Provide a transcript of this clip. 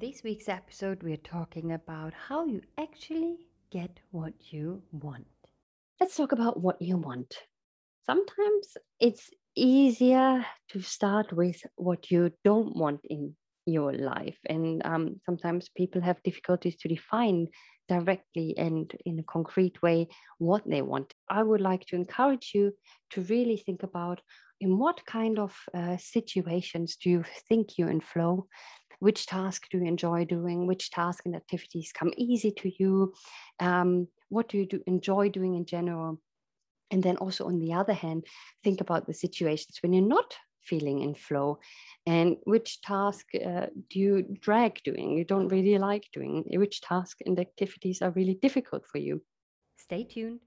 In this week's episode, we're talking about how you actually get what you want. Let's talk about what you want. Sometimes it's easier to start with what you don't want in your life. And um, sometimes people have difficulties to define directly and in a concrete way what they want. I would like to encourage you to really think about in what kind of uh, situations do you think you're in flow? Which task do you enjoy doing? Which tasks and activities come easy to you? Um, what do you do, enjoy doing in general? And then also, on the other hand, think about the situations when you're not feeling in flow and which task uh, do you drag doing you don't really like doing which task and activities are really difficult for you Stay tuned.